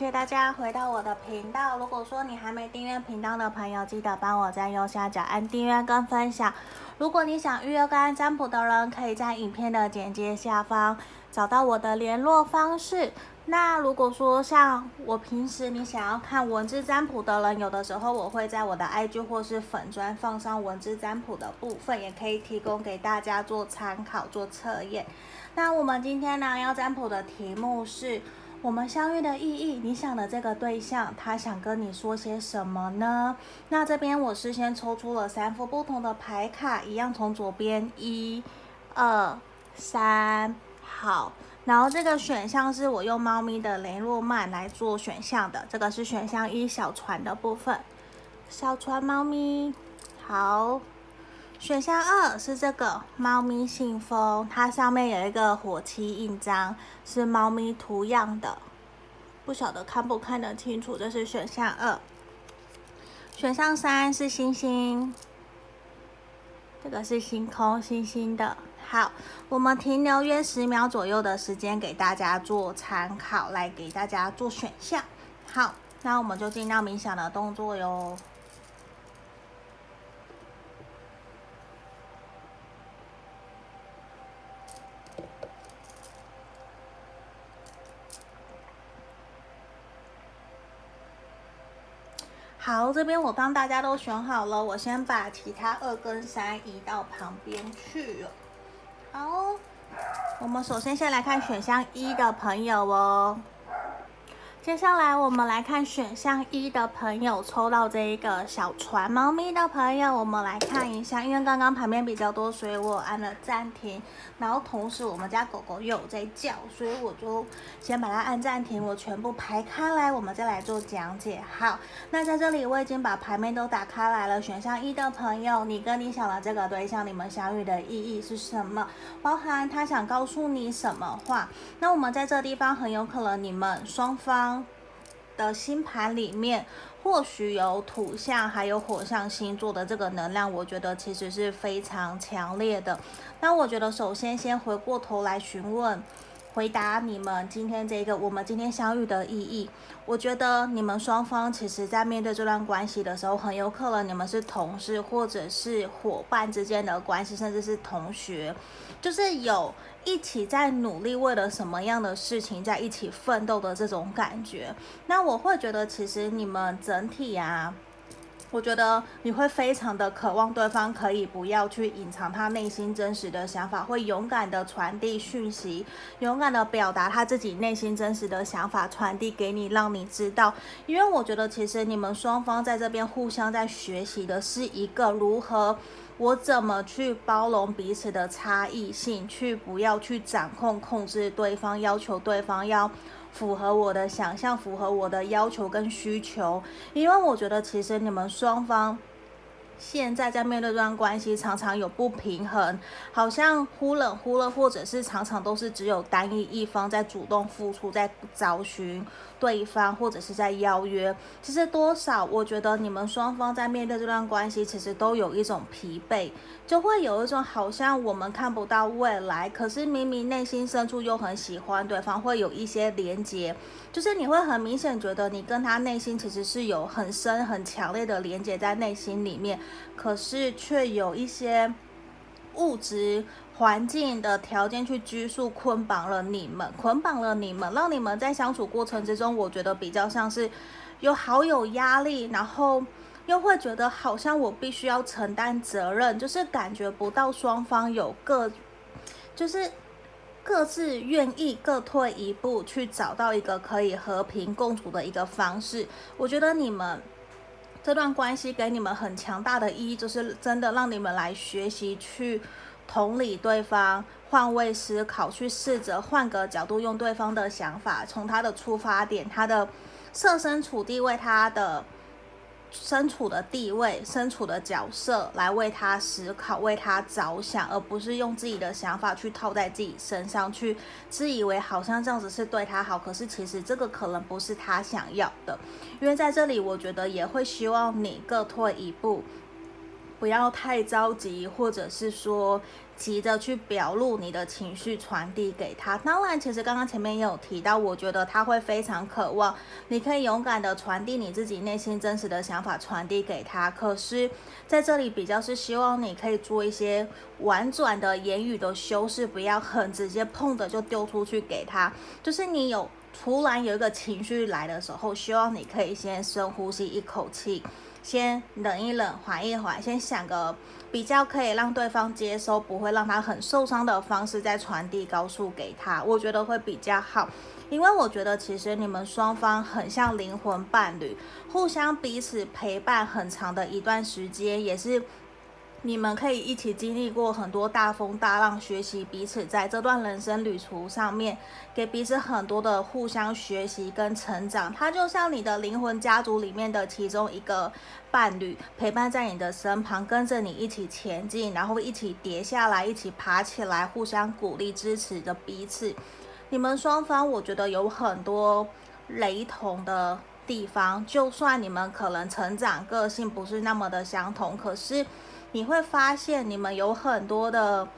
谢谢大家回到我的频道。如果说你还没订阅频道的朋友，记得帮我在右下角按订阅跟分享。如果你想预约个案占卜的人，可以在影片的简介下方找到我的联络方式。那如果说像我平时你想要看文字占卜的人，有的时候我会在我的 IG 或是粉砖放上文字占卜的部分，也可以提供给大家做参考、做测验。那我们今天呢要占卜的题目是我们相遇的意义。你想的这个对象，他想跟你说些什么呢？那这边我事先抽出了三副不同的牌卡，一样从左边一、二、三，好。然后这个选项是我用猫咪的雷诺曼来做选项的，这个是选项一小船的部分，小船猫咪。好，选项二是这个猫咪信封，它上面有一个火漆印章，是猫咪图样的，不晓得看不看得清楚，这是选项二。选项三是星星，这个是星空，星星的。好，我们停留约十秒左右的时间，给大家做参考，来给大家做选项。好，那我们就进到冥想的动作哟。好，这边我帮大家都选好了，我先把其他二跟三移到旁边去了。好，我们首先先来看选项一的朋友哦。接下来我们来看选项一的朋友抽到这一个小船猫咪的朋友，我们来看一下，因为刚刚旁边比较多，所以我按了暂停。然后同时我们家狗狗又有在叫，所以我就先把它按暂停，我全部排开来，我们再来做讲解。好，那在这里我已经把牌面都打开来了。选项一的朋友，你跟你想的这个对象，你们相遇的意义是什么？包含他想告诉你什么话？那我们在这地方很有可能你们双方。的星盘里面，或许有土象，还有火象星座的这个能量，我觉得其实是非常强烈的。那我觉得，首先先回过头来询问。回答你们今天这个我们今天相遇的意义，我觉得你们双方其实在面对这段关系的时候，很有可能你们是同事或者是伙伴之间的关系，甚至是同学，就是有一起在努力为了什么样的事情在一起奋斗的这种感觉。那我会觉得其实你们整体啊。我觉得你会非常的渴望对方可以不要去隐藏他内心真实的想法，会勇敢的传递讯息，勇敢的表达他自己内心真实的想法，传递给你，让你知道。因为我觉得其实你们双方在这边互相在学习的是一个如何，我怎么去包容彼此的差异性，去不要去掌控控制对方，要求对方要。符合我的想象，符合我的要求跟需求，因为我觉得其实你们双方。现在在面对这段关系，常常有不平衡，好像忽冷忽热，或者是常常都是只有单一一方在主动付出，在找寻对方，或者是在邀约。其实多少，我觉得你们双方在面对这段关系，其实都有一种疲惫，就会有一种好像我们看不到未来，可是明明内心深处又很喜欢对方，会有一些连结，就是你会很明显觉得你跟他内心其实是有很深很强烈的连结在内心里面。可是却有一些物质环境的条件去拘束、捆绑了你们，捆绑了你们，让你们在相处过程之中，我觉得比较像是有好有压力，然后又会觉得好像我必须要承担责任，就是感觉不到双方有各，就是各自愿意各退一步去找到一个可以和平共处的一个方式。我觉得你们。这段关系给你们很强大的意义，就是真的让你们来学习去同理对方，换位思考，去试着换个角度，用对方的想法，从他的出发点，他的设身处地为他的。身处的地位、身处的角色来为他思考、为他着想，而不是用自己的想法去套在自己身上，去自以为好像这样子是对他好，可是其实这个可能不是他想要的。因为在这里，我觉得也会希望你各退一步，不要太着急，或者是说急着去表露你的情绪，传递给他。当然，其实刚刚前面也有提到，我觉得他会非常渴望，你可以勇敢的传递你自己内心真实的想法，传递给他。可是在这里比较是希望你可以做一些婉转的言语的修饰，不要很直接碰的就丢出去给他。就是你有突然有一个情绪来的时候，希望你可以先深呼吸一口气。先冷一冷，缓一缓，先想个比较可以让对方接收，不会让他很受伤的方式再传递告诉给他，我觉得会比较好。因为我觉得其实你们双方很像灵魂伴侣，互相彼此陪伴很长的一段时间，也是。你们可以一起经历过很多大风大浪，学习彼此在这段人生旅途上面，给彼此很多的互相学习跟成长。他就像你的灵魂家族里面的其中一个伴侣，陪伴在你的身旁，跟着你一起前进，然后一起跌下来，一起爬起来，互相鼓励支持着彼此。你们双方，我觉得有很多雷同的地方，就算你们可能成长个性不是那么的相同，可是。你会发现，你们有很多的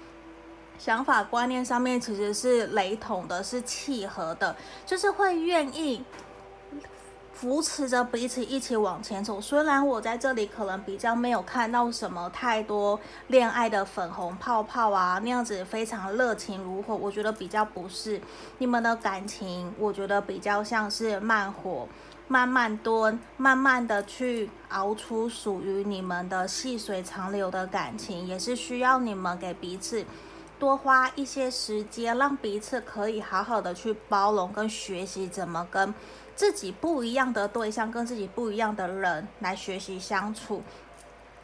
想法观念上面其实是雷同的，是契合的，就是会愿意扶持着彼此一起往前走。虽然我在这里可能比较没有看到什么太多恋爱的粉红泡泡啊，那样子非常热情如火，我觉得比较不是。你们的感情，我觉得比较像是慢火。慢慢蹲，慢慢的去熬出属于你们的细水长流的感情，也是需要你们给彼此多花一些时间，让彼此可以好好的去包容跟学习怎么跟自己不一样的对象，跟自己不一样的人来学习相处。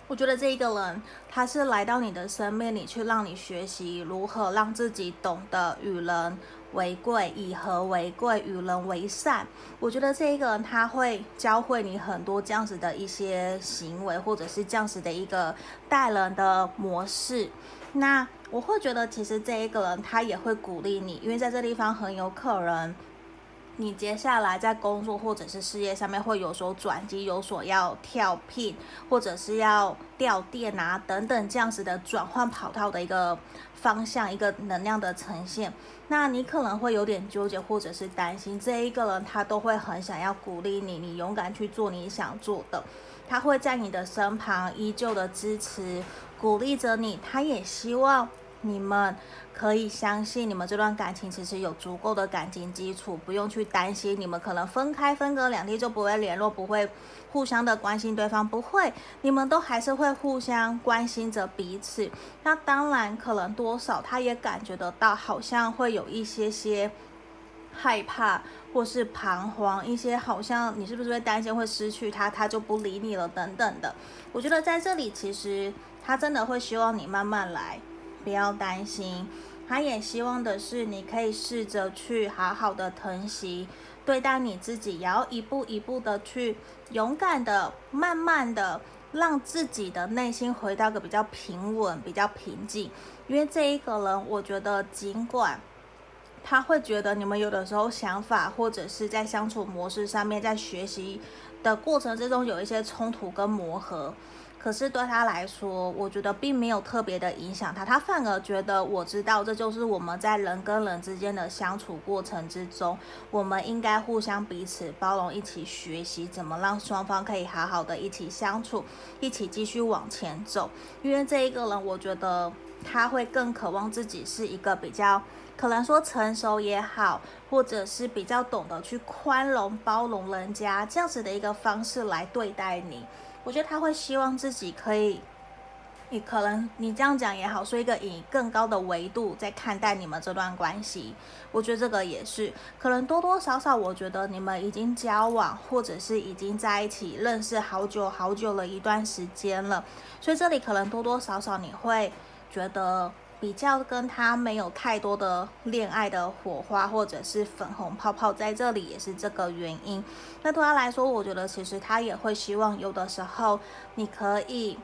我觉得这一个人，他是来到你的生命里去让你学习如何让自己懂得与人为贵，以和为贵，与人为善。我觉得这一个人他会教会你很多这样子的一些行为，或者是这样子的一个待人的模式。那我会觉得，其实这一个人他也会鼓励你，因为在这地方很有可能。你接下来在工作或者是事业上面会有所转机，有所要跳聘，或者是要调店啊等等这样子的转换跑道的一个方向，一个能量的呈现。那你可能会有点纠结或者是担心，这一个人他都会很想要鼓励你，你勇敢去做你想做的，他会在你的身旁依旧的支持鼓励着你，他也希望。你们可以相信，你们这段感情其实有足够的感情基础，不用去担心你们可能分开分隔两地就不会联络，不会互相的关心对方，不会，你们都还是会互相关心着彼此。那当然，可能多少他也感觉得到，好像会有一些些害怕或是彷徨，一些好像你是不是会担心会失去他，他就不理你了等等的。我觉得在这里，其实他真的会希望你慢慢来。不要担心，他也希望的是你可以试着去好好的疼惜对待你自己，也要一步一步的去勇敢的、慢慢的让自己的内心回到个比较平稳、比较平静。因为这一个人，我觉得尽管他会觉得你们有的时候想法或者是在相处模式上面，在学习的过程之中有一些冲突跟磨合。可是对他来说，我觉得并没有特别的影响他，他反而觉得我知道这就是我们在人跟人之间的相处过程之中，我们应该互相彼此包容，一起学习怎么让双方可以好好的一起相处，一起继续往前走。因为这一个人，我觉得他会更渴望自己是一个比较可能说成熟也好，或者是比较懂得去宽容包容人家这样子的一个方式来对待你。我觉得他会希望自己可以，你可能你这样讲也好，说一个以更高的维度在看待你们这段关系。我觉得这个也是，可能多多少少，我觉得你们已经交往，或者是已经在一起认识好久好久了一段时间了，所以这里可能多多少少你会觉得。比较跟他没有太多的恋爱的火花，或者是粉红泡泡，在这里也是这个原因。那对他来说，我觉得其实他也会希望有的时候你可以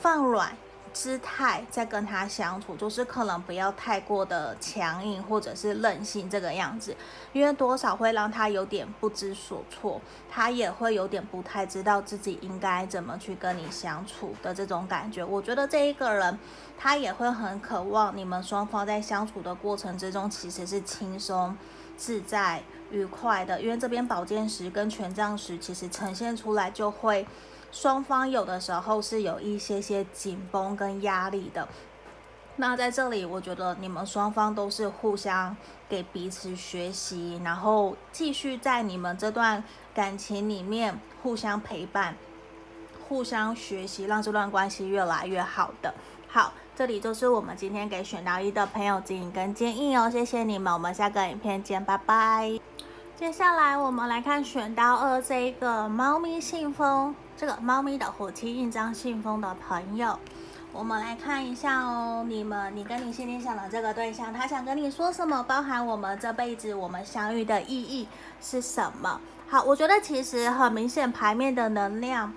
放软，姿态在跟他相处，就是可能不要太过的强硬或者是任性这个样子，因为多少会让他有点不知所措，他也会有点不太知道自己应该怎么去跟你相处的这种感觉。我觉得这一个人他也会很渴望你们双方在相处的过程之中其实是轻松自在愉快的，因为这边宝剑十跟权杖十其实呈现出来就会。双方有的时候是有一些些紧绷跟压力的，那在这里，我觉得你们双方都是互相给彼此学习，然后继续在你们这段感情里面互相陪伴、互相学习，让这段关系越来越好的。好，这里就是我们今天给选到一的朋友指引跟建议哦，谢谢你们，我们下个影片见，拜拜。接下来我们来看选到二这一个猫咪信封。这个猫咪的火漆印章信封的朋友，我们来看一下哦。你们，你跟你心里想的这个对象，他想跟你说什么？包含我们这辈子我们相遇的意义是什么？好，我觉得其实很明显牌面的能量，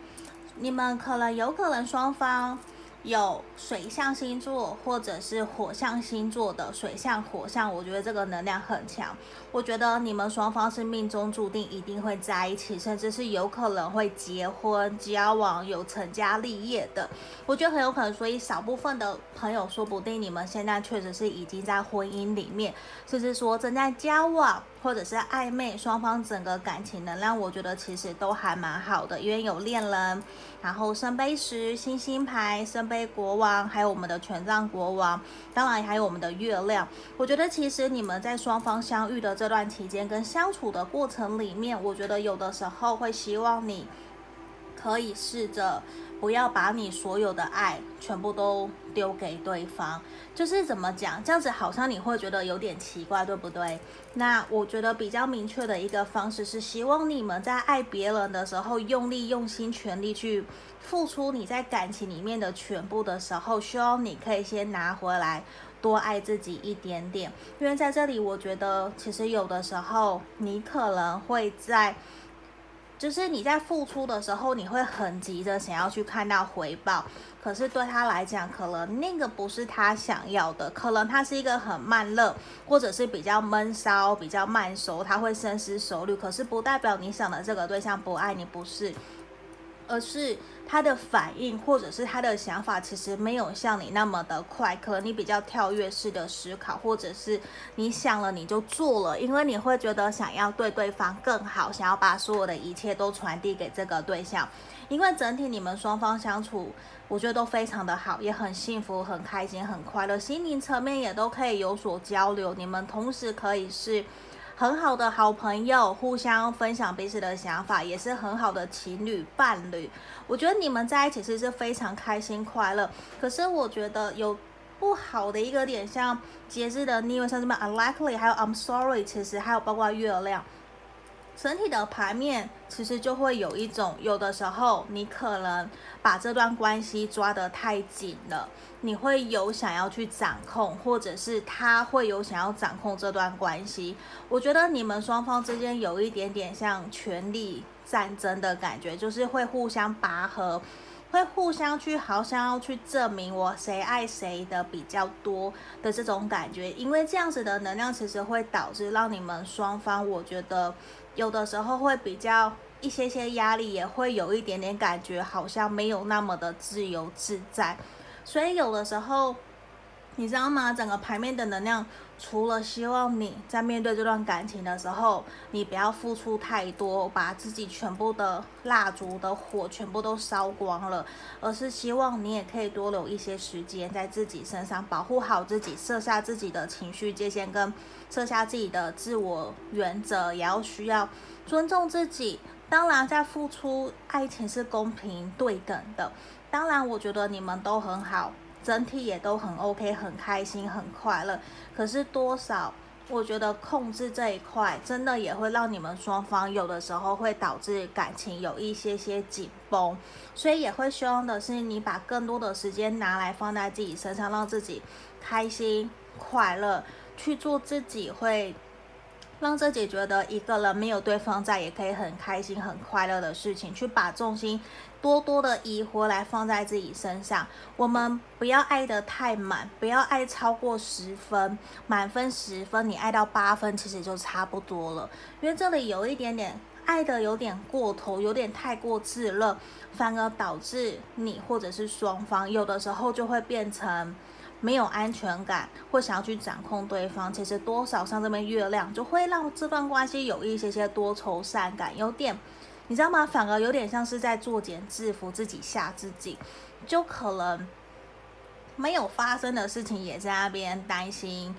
你们可能有可能双方。有水象星座或者是火象星座的水象火象，我觉得这个能量很强。我觉得你们双方是命中注定一定会在一起，甚至是有可能会结婚、交往、有成家立业的。我觉得很有可能，所以少部分的朋友说不定你们现在确实是已经在婚姻里面，甚至说正在交往或者是暧昧，双方整个感情能量，我觉得其实都还蛮好的，因为有恋人，然后圣杯十、星星牌、圣杯。国王，还有我们的权杖国王，当然还有我们的月亮。我觉得其实你们在双方相遇的这段期间，跟相处的过程里面，我觉得有的时候会希望你可以试着。不要把你所有的爱全部都丢给对方，就是怎么讲，这样子好像你会觉得有点奇怪，对不对？那我觉得比较明确的一个方式是，希望你们在爱别人的时候，用力、用心、全力去付出你在感情里面的全部的时候，希望你可以先拿回来，多爱自己一点点。因为在这里，我觉得其实有的时候你可能会在。就是你在付出的时候，你会很急着想要去看到回报，可是对他来讲，可能那个不是他想要的，可能他是一个很慢热，或者是比较闷骚、比较慢熟，他会深思熟虑，可是不代表你想的这个对象不爱你，不是。而是他的反应，或者是他的想法，其实没有像你那么的快。可能你比较跳跃式的思考，或者是你想了你就做了，因为你会觉得想要对对方更好，想要把所有的一切都传递给这个对象。因为整体你们双方相处，我觉得都非常的好，也很幸福、很开心、很快乐，心灵层面也都可以有所交流。你们同时可以是。很好的好朋友，互相分享彼此的想法，也是很好的情侣伴侣。我觉得你们在一起其实是非常开心快乐。可是我觉得有不好的一个点，像节日的逆位，像什么 unlikely，还有 I'm sorry，其实还有包括月亮。整体的牌面其实就会有一种，有的时候你可能把这段关系抓得太紧了，你会有想要去掌控，或者是他会有想要掌控这段关系。我觉得你们双方之间有一点点像权力战争的感觉，就是会互相拔河，会互相去好想要去证明我谁爱谁的比较多的这种感觉。因为这样子的能量其实会导致让你们双方，我觉得。有的时候会比较一些些压力，也会有一点点感觉，好像没有那么的自由自在。所以有的时候，你知道吗？整个牌面的能量，除了希望你在面对这段感情的时候，你不要付出太多，把自己全部的蜡烛的火全部都烧光了，而是希望你也可以多留一些时间在自己身上，保护好自己，设下自己的情绪界限跟。设下自己的自我原则，也要需要尊重自己。当然，在付出爱情是公平对等的。当然，我觉得你们都很好，整体也都很 OK，很开心，很快乐。可是多少，我觉得控制这一块，真的也会让你们双方有的时候会导致感情有一些些紧绷。所以也会希望的是，你把更多的时间拿来放在自己身上，让自己开心快乐。去做自己会让自己觉得一个人没有对方在也可以很开心、很快乐的事情，去把重心多多的移回来放在自己身上。我们不要爱得太满，不要爱超过十分，满分十分，你爱到八分其实就差不多了。因为这里有一点点爱的有点过头，有点太过炙热，反而导致你或者是双方有的时候就会变成。没有安全感，或想要去掌控对方，其实多少像这边月亮就会让这段关系有一些些多愁善感，有点，你知道吗？反而有点像是在作茧自缚自己吓自己，就可能没有发生的事情也在那边担心，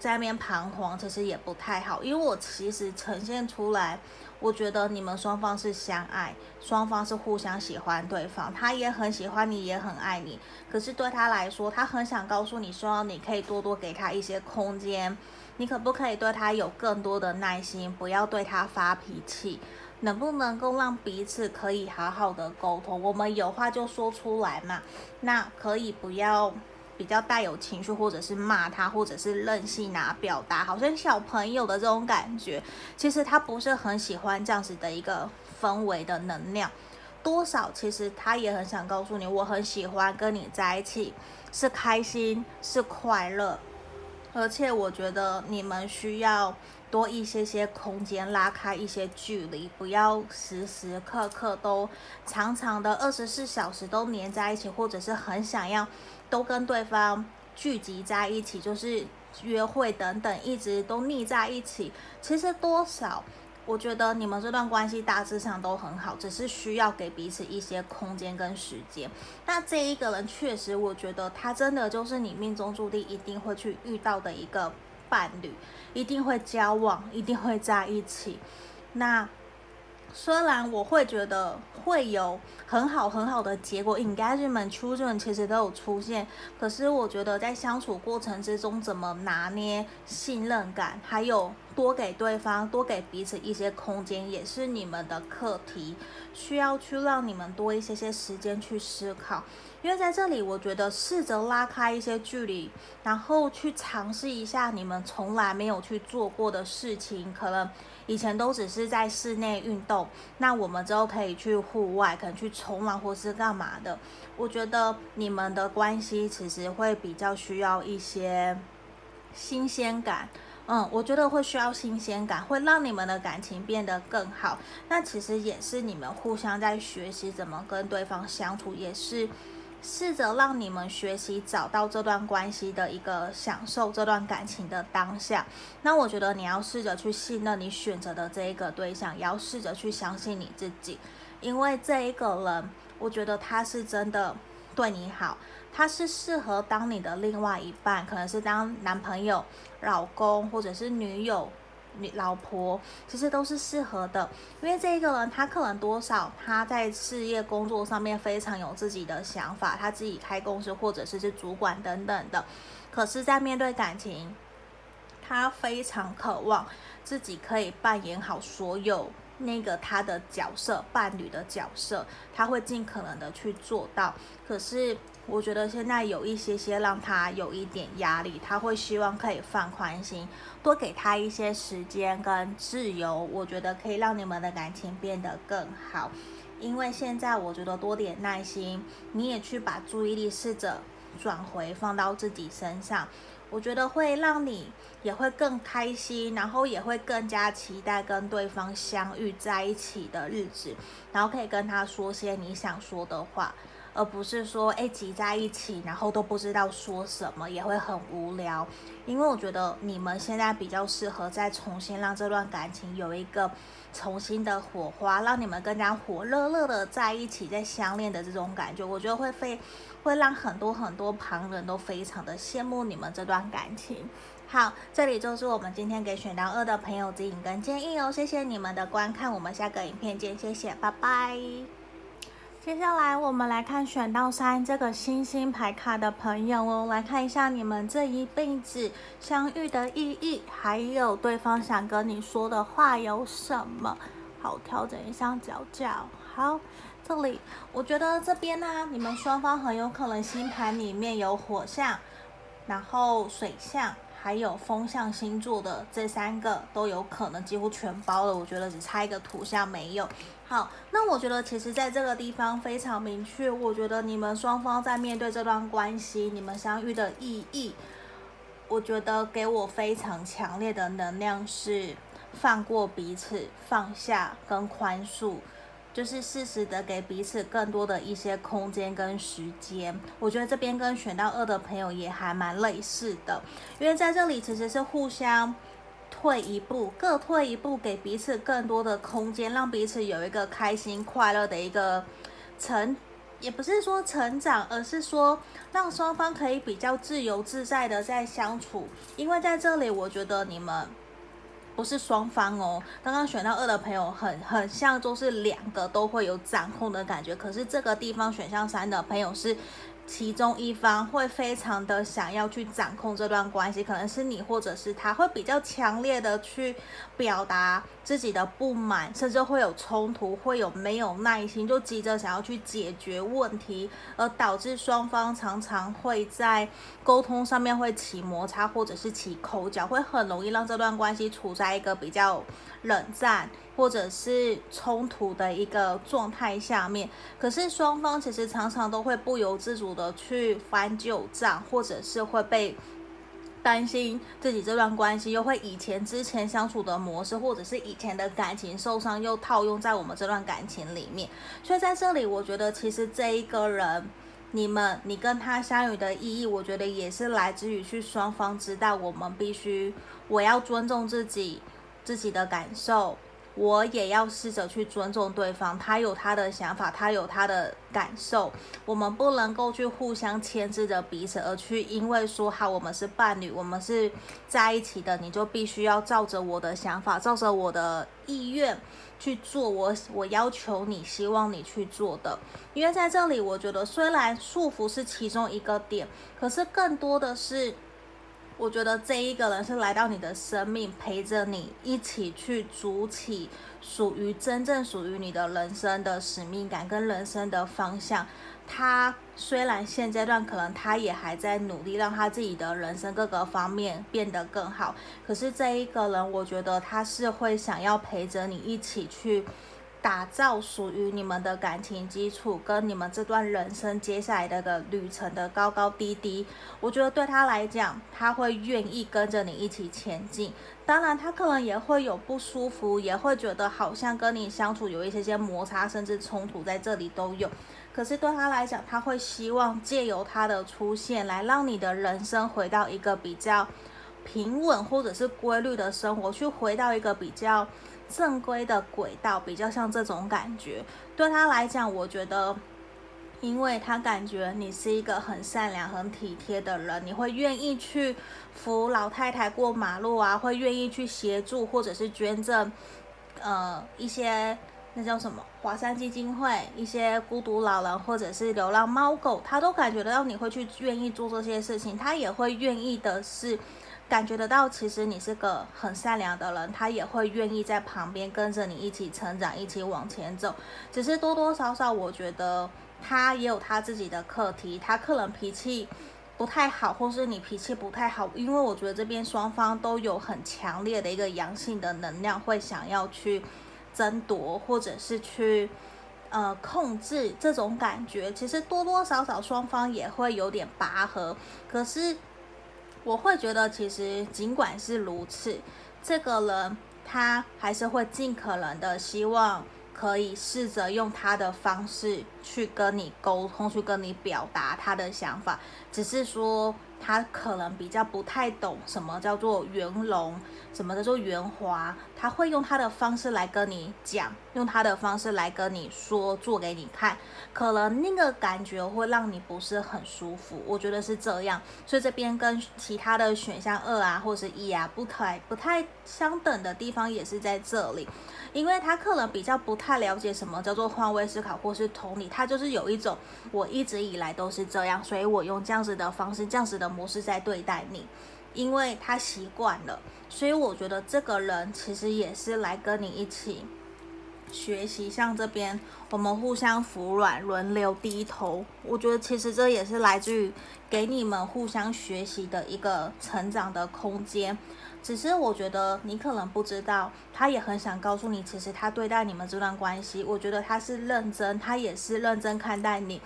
在那边彷徨，其实也不太好，因为我其实呈现出来。我觉得你们双方是相爱，双方是互相喜欢对方，他也很喜欢你，也很爱你。可是对他来说，他很想告诉你，希望你可以多多给他一些空间。你可不可以对他有更多的耐心，不要对他发脾气？能不能够让彼此可以好好的沟通？我们有话就说出来嘛。那可以不要。比较带有情绪，或者是骂他，或者是任性啊，表达好像小朋友的这种感觉，其实他不是很喜欢这样子的一个氛围的能量。多少其实他也很想告诉你，我很喜欢跟你在一起，是开心，是快乐，而且我觉得你们需要多一些些空间，拉开一些距离，不要时时刻刻都长长的二十四小时都黏在一起，或者是很想要。都跟对方聚集在一起，就是约会等等，一直都腻在一起。其实多少，我觉得你们这段关系大致上都很好，只是需要给彼此一些空间跟时间。那这一个人确实，我觉得他真的就是你命中注定一定会去遇到的一个伴侣，一定会交往，一定会在一起。那。虽然我会觉得会有很好很好的结果，engagement children 其实都有出现，可是我觉得在相处过程之中，怎么拿捏信任感，还有多给对方、多给彼此一些空间，也是你们的课题，需要去让你们多一些些时间去思考。因为在这里，我觉得试着拉开一些距离，然后去尝试一下你们从来没有去做过的事情，可能。以前都只是在室内运动，那我们之后可以去户外，可能去冲浪或是干嘛的。我觉得你们的关系其实会比较需要一些新鲜感，嗯，我觉得会需要新鲜感，会让你们的感情变得更好。那其实也是你们互相在学习怎么跟对方相处，也是。试着让你们学习找到这段关系的一个享受，这段感情的当下。那我觉得你要试着去信任你选择的这一个对象，也要试着去相信你自己，因为这一个人，我觉得他是真的对你好，他是适合当你的另外一半，可能是当男朋友、老公或者是女友。你老婆其实都是适合的，因为这一个人他可能多少他在事业工作上面非常有自己的想法，他自己开公司或者是是主管等等的，可是，在面对感情，他非常渴望自己可以扮演好所有那个他的角色，伴侣的角色，他会尽可能的去做到，可是。我觉得现在有一些些让他有一点压力，他会希望可以放宽心，多给他一些时间跟自由。我觉得可以让你们的感情变得更好。因为现在我觉得多点耐心，你也去把注意力试着转回放到自己身上，我觉得会让你也会更开心，然后也会更加期待跟对方相遇在一起的日子，然后可以跟他说些你想说的话。而不是说，哎，挤在一起，然后都不知道说什么，也会很无聊。因为我觉得你们现在比较适合再重新让这段感情有一个重新的火花，让你们更加火热热的在一起，在相恋的这种感觉，我觉得会非会让很多很多旁人都非常的羡慕你们这段感情。好，这里就是我们今天给选到二的朋友指引跟建议哦。谢谢你们的观看，我们下个影片见，谢谢，拜拜。接下来我们来看选到三这个星星牌卡的朋友哦，来看一下你们这一辈子相遇的意义，还有对方想跟你说的话有什么？好，调整一下脚脚。好，这里我觉得这边呢、你们双方很有可能星盘里面有火象，然后水象，还有风象星座的这三个都有可能几乎全包了。我觉得只差一个土象没有。好，那我觉得其实在这个地方非常明确。我觉得你们双方在面对这段关系，你们相遇的意义，我觉得给我非常强烈的能量是放过彼此、放下跟宽恕。就是适时的给彼此更多的一些空间跟时间，我觉得这边跟选到二的朋友也还蛮类似的，因为在这里其实是互相退一步，各退一步，给彼此更多的空间，让彼此有一个开心快乐的一个成，也不是说成长，而是说让双方可以比较自由自在的在相处，因为在这里我觉得你们。不是双方哦，刚刚选到二的朋友很很像，就是两个都会有掌控的感觉。可是这个地方选项三的朋友是。其中一方会非常的想要去掌控这段关系，可能是你或者是他，会比较强烈的去表达自己的不满，甚至会有冲突，会有没有耐心，就急着想要去解决问题，而导致双方常常会在沟通上面会起摩擦，或者是起口角，会很容易让这段关系处在一个比较冷战。或者是冲突的一个状态下面，可是双方其实常常都会不由自主的去翻旧账，或者是会被担心自己这段关系又会以前之前相处的模式，或者是以前的感情受伤又套用在我们这段感情里面。所以在这里，我觉得其实这一个人，你们你跟他相遇的意义，我觉得也是来自于去双方知道我们必须，我要尊重自己自己的感受。我也要试着去尊重对方，他有他的想法，他有他的感受，我们不能够去互相牵制着彼此，而去因为说好我们是伴侣，我们是在一起的，你就必须要照着我的想法，照着我的意愿去做我我要求你希望你去做的。因为在这里，我觉得虽然束缚是其中一个点，可是更多的是。我觉得这一个人是来到你的生命，陪着你一起去筑起属于真正属于你的人生的使命感跟人生的方向。他虽然现阶段可能他也还在努力，让他自己的人生各个方面变得更好，可是这一个人，我觉得他是会想要陪着你一起去。打造属于你们的感情基础，跟你们这段人生接下来的个旅程的高高低低，我觉得对他来讲，他会愿意跟着你一起前进。当然，他可能也会有不舒服，也会觉得好像跟你相处有一些些摩擦，甚至冲突在这里都有。可是对他来讲，他会希望借由他的出现，来让你的人生回到一个比较平稳或者是规律的生活，去回到一个比较。正规的轨道比较像这种感觉，对他来讲，我觉得，因为他感觉你是一个很善良、很体贴的人，你会愿意去扶老太太过马路啊，会愿意去协助或者是捐赠，呃，一些那叫什么华山基金会，一些孤独老人或者是流浪猫狗，他都感觉得到你会去愿意做这些事情，他也会愿意的是。感觉得到，其实你是个很善良的人，他也会愿意在旁边跟着你一起成长，一起往前走。只是多多少少，我觉得他也有他自己的课题，他可能脾气不太好，或是你脾气不太好，因为我觉得这边双方都有很强烈的一个阳性的能量，会想要去争夺，或者是去呃控制这种感觉。其实多多少少双方也会有点拔河，可是。我会觉得，其实尽管是如此，这个人他还是会尽可能的希望可以试着用他的方式去跟你沟通，去跟你表达他的想法，只是说。他可能比较不太懂什么叫做圆融，什么叫做圆滑，他会用他的方式来跟你讲，用他的方式来跟你说，做给你看，可能那个感觉会让你不是很舒服，我觉得是这样，所以这边跟其他的选项二啊或是一啊不太不太相等的地方也是在这里。因为他可能比较不太了解什么叫做换位思考或是同理，他就是有一种我一直以来都是这样，所以我用这样子的方式、这样子的模式在对待你，因为他习惯了，所以我觉得这个人其实也是来跟你一起学习，像这边我们互相服软，轮流低头。我觉得其实这也是来自于给你们互相学习的一个成长的空间。只是我觉得你可能不知道，他也很想告诉你，其实他对待你们这段关系，我觉得他是认真，他也是认真看待你，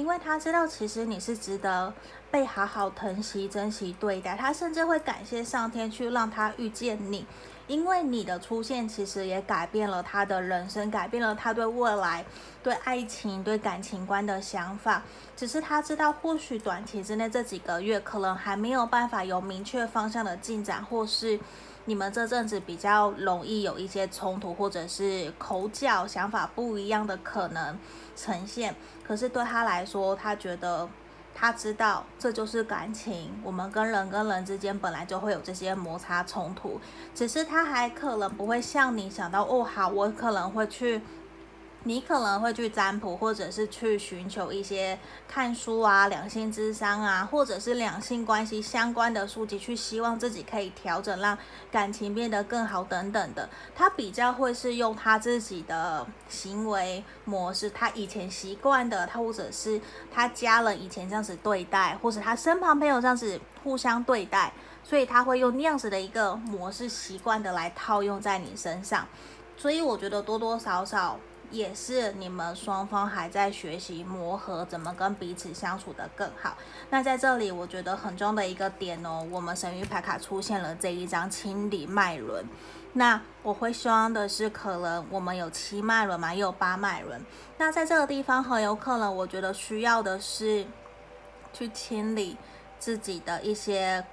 因为他知道其实你是值得被好好疼惜、珍惜对待。他甚至会感谢上天去让他遇见你。因为你的出现，其实也改变了他的人生，改变了他对未来、对爱情、对感情观的想法。只是他知道，或许短期之内这几个月可能还没有办法有明确方向的进展，或是你们这阵子比较容易有一些冲突，或者是口角、想法不一样的可能呈现。可是对他来说，他觉得。他知道这就是感情，我们跟人跟人之间本来就会有这些摩擦冲突，只是他还可能不会像你想到哦，好，我可能会去。你可能会去占卜，或者是去寻求一些看书啊、两性智商啊，或者是两性关系相关的书籍，去希望自己可以调整，让感情变得更好等等的。他比较会是用他自己的行为模式，他以前习惯的，他或者是他家人以前这样子对待，或者他身旁朋友这样子互相对待，所以他会用那样子的一个模式习惯的来套用在你身上。所以我觉得多多少少。也是你们双方还在学习磨合，怎么跟彼此相处得更好。那在这里，我觉得很重要的一个点哦，我们神諭牌卡出现了这一张清理脉轮。那我会希望的是，可能我们有七脉轮嘛，也有八脉轮。那在这个地方，很有可能我觉得需要的是去清理自己的一些。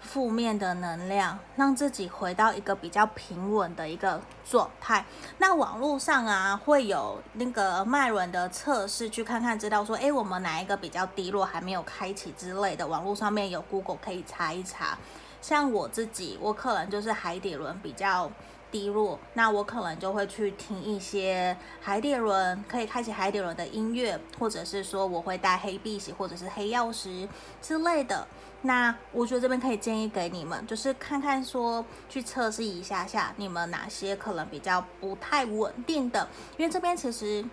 负面的能量，让自己回到一个比较平稳的一个状态。那网络上啊，会有那个脉轮的测试，去看看知道说，诶，我们哪一个比较低落，还没有开启之类的。网络上面有 Google 可以查一查。像我自己，我可能就是海底轮比较低落，那我可能就会去听一些海底轮可以开启海底轮的音乐，或者是说我会带黑碧玺或者是黑曜石之类的。那我觉得这边可以建议给你们，就是看看说去测试一下下你们哪些可能比较不太稳定的，因为这边其实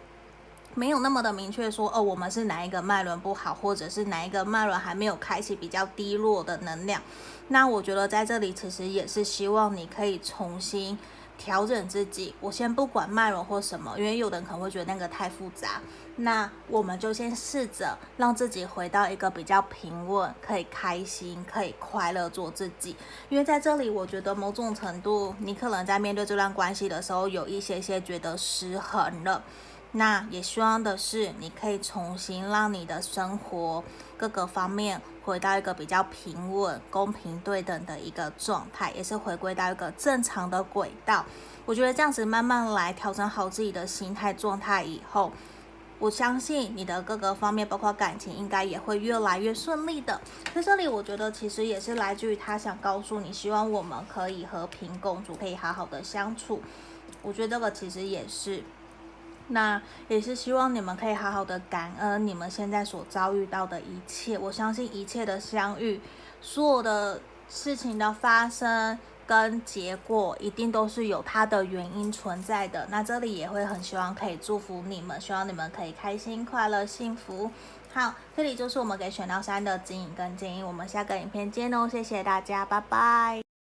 没有那么的明确说哦，我们是哪一个脉轮不好，或者是哪一个脉轮还没有开启比较低落的能量。那我觉得在这里其实也是希望你可以重新。调整自己，我先不管脉轮或什么，因为有的人可能会觉得那个太复杂。那我们就先试着让自己回到一个比较平稳，可以开心、可以快乐做自己。因为在这里，我觉得某种程度，你可能在面对这段关系的时候，有一些些觉得失衡了。那也希望的是，你可以重新让你的生活各个方面回到一个比较平稳、公平对等的一个状态，也是回归到一个正常的轨道。我觉得这样子慢慢来调整好自己的心态状态以后，我相信你的各个方面，包括感情，应该也会越来越顺利的。在这里，我觉得其实也是来自于他想告诉你，希望我们可以和平共处，可以好好的相处。我觉得这个其实也是。那也是希望你们可以好好的感恩你们现在所遭遇到的一切。我相信一切的相遇，所有的事情的发生跟结果，一定都是有它的原因存在的。那这里也会很希望可以祝福你们，希望你们可以开心、快乐、幸福。好，这里就是我们给选到三的指引跟建议。我们下个影片见哦，谢谢大家，拜拜。